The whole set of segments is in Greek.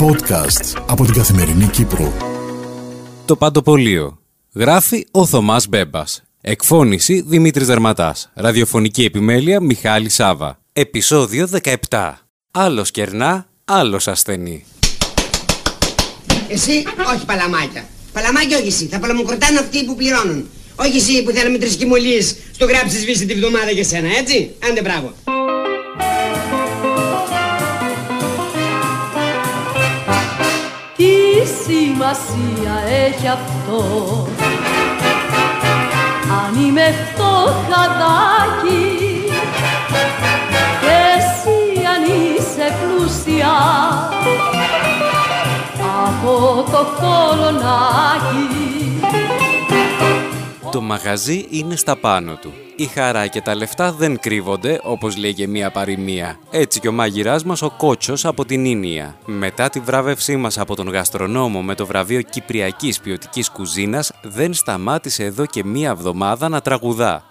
Podcast από την Καθημερινή Κύπρο. Το Παντοπολείο. Γράφει ο Θωμάς Μπέμπας. Εκφώνηση Δημήτρης Δερματάς. Ραδιοφωνική επιμέλεια Μιχάλη Σάβα. Επισόδιο 17. Άλλος κερνά, άλλος ασθενή. Εσύ, όχι παλαμάκια. Παλαμάκια όχι εσύ. Θα παλαμοκροτάνε αυτοί που πληρώνουν. Όχι εσύ που θέλαμε τρεις κοιμωλίες στο γράψεις βύση τη βδομάδα για σένα, έτσι; Άντε μπράβο. Σημασία έχει αυτό Αν είμαι φτωχαδάκι Και εσύ αν είσαι πλούσια Από το κολονάκι Το μαγαζί είναι στα πάνω του. Η χαρά και τα λεφτά δεν κρύβονται, όπως λέγε μία παροιμία. Έτσι και ο μάγειράς μας ο Κότσος από την Ίνια. Μετά τη βράβευσή μας από τον γαστρονόμο με το βραβείο Κυπριακής Ποιοτικής Κουζίνας, δεν σταμάτησε εδώ και μία εβδομάδα να τραγουδά.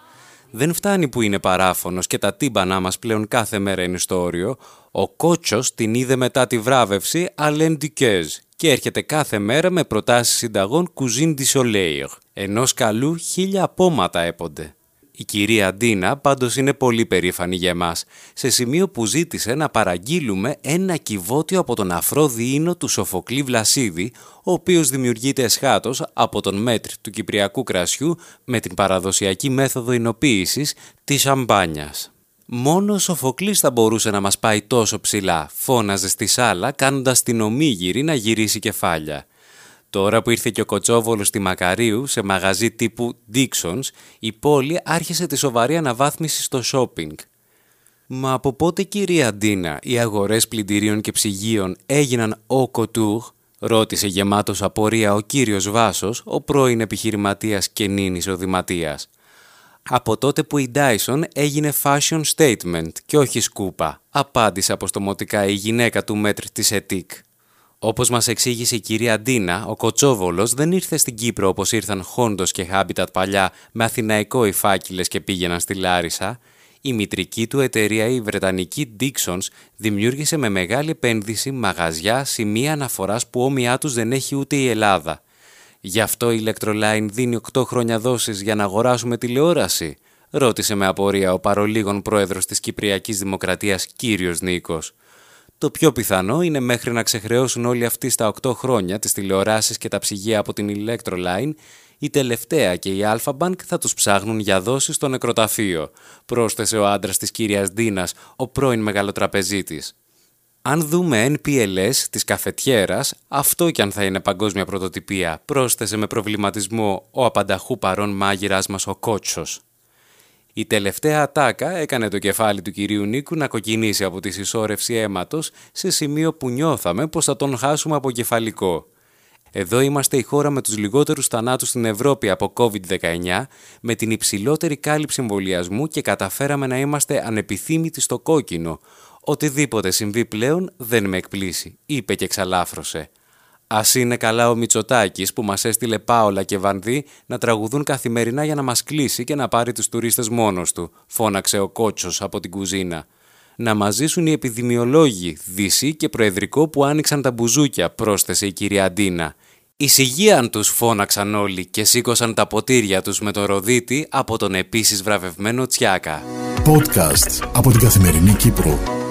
Δεν φτάνει που είναι παράφωνος και τα τύμπανά μας πλέον κάθε μέρα είναι στο όριο. Ο Κότσος την είδε μετά τη βράβευση Alain Duquesne και έρχεται κάθε μέρα με προτάσεις συνταγών Cuisine du Soleil. Ενός καλού χίλια απόματα έπονται. Η κυρία Ντίνα πάντως είναι πολύ περήφανη για εμάς, σε σημείο που ζήτησε να παραγγείλουμε ένα κυβότιο από τον αφρό διήνο του Σοφοκλή Βλασίδη, ο οποίος δημιουργείται εσχάτως από τον μέτρ του κυπριακού κρασιού με την παραδοσιακή μέθοδο εινοποίησης της σαμπάνιας. Μόνο ο Σοφοκλής θα μπορούσε να μας πάει τόσο ψηλά, φώναζε στη σάλα κάνοντας την ομίγυρη να γυρίσει κεφάλια. Τώρα που ήρθε και ο Κοτσόβολος στη Μακαρίου σε μαγαζί τύπου Dixons, η πόλη άρχισε τη σοβαρή αναβάθμιση στο shopping. Μα από πότε κυρία Ντίνα οι αγορές πλυντηρίων και ψυγείων έγιναν ο κοτούρ, ρώτησε γεμάτος απορία ο κύριος Βάσος, ο πρώην επιχειρηματίας και νυν εισοδηματίας. Από τότε που η Dyson έγινε fashion statement και όχι σκούπα, απάντησε αποστομωτικά η γυναίκα του μέτρ της ΕΤΙΚ. Όπως μας εξήγησε η κυρία Ντίνα, ο Κοτσόβολος δεν ήρθε στην Κύπρο όπως ήρθαν Χόντος και Habitat παλιά με αθηναϊκό οι φάκελες και πήγαιναν στη Λάρισα. Η μητρική του εταιρεία, η Βρετανική Dixons, δημιούργησε με μεγάλη επένδυση μαγαζιά σημεία αναφοράς που όμοιά τους δεν έχει ούτε η Ελλάδα. Γι' αυτό η Electroline δίνει 8 χρόνια δόσεις για να αγοράσουμε τηλεόραση, ρώτησε με απορία ο παρολίγων πρόεδρος της Κυπριακής Δημοκρατίας κύριος Νίκος. Το πιο πιθανό είναι μέχρι να ξεχρεώσουν όλοι αυτοί στα 8 χρόνια τις τηλεοράσεις και τα ψυγεία από την Electroline, η τελευταία και η Alpha θα τους ψάχνουν για δόσεις στο νεκροταφείο, πρόσθεσε ο άντρας της κυρίας Ντίνας, ο πρώην μεγαλοτραπεζίτης. Αν δούμε NPLS της καφετιέρας, αυτό κι αν θα είναι παγκόσμια πρωτοτυπία, πρόσθεσε με προβληματισμό ο απανταχού παρόν μάγειράς μας ο Κότσος. Η τελευταία ατάκα έκανε το κεφάλι του κυρίου Νίκου να κοκκινήσει από τη συσσόρευση αίματος σε σημείο που νιώθαμε πως θα τον χάσουμε από κεφαλικό. Εδώ είμαστε η χώρα με τους λιγότερους θανάτους στην Ευρώπη από COVID-19, με την υψηλότερη κάλυψη εμβολιασμού και καταφέραμε να είμαστε ανεπιθύμητοι στο κόκκινο. Οτιδήποτε συμβεί πλέον δεν με εκπλήσει, είπε και εξαλάφρωσε. Α είναι καλά ο Μητσοτάκης που μας έστειλε Πάολα και Βανδύ να τραγουδούν καθημερινά για να μας κλείσει και να πάρει τους τουρίστες μόνος του, φώναξε ο κότσος από την κουζίνα. Να μα ζήσουν οι επιδημιολόγοι, Δύση και Προεδρικό που άνοιξαν τα μπουζούκια, πρόσθεσε η κυρία Αντίνα. Εισηγείαν τους φώναξαν όλοι και σήκωσαν τα ποτήρια τους με το ροδίτη από τον επίσης βραβευμένο Τσιάκα. Podcast από την Καθημερινή Κύπρο.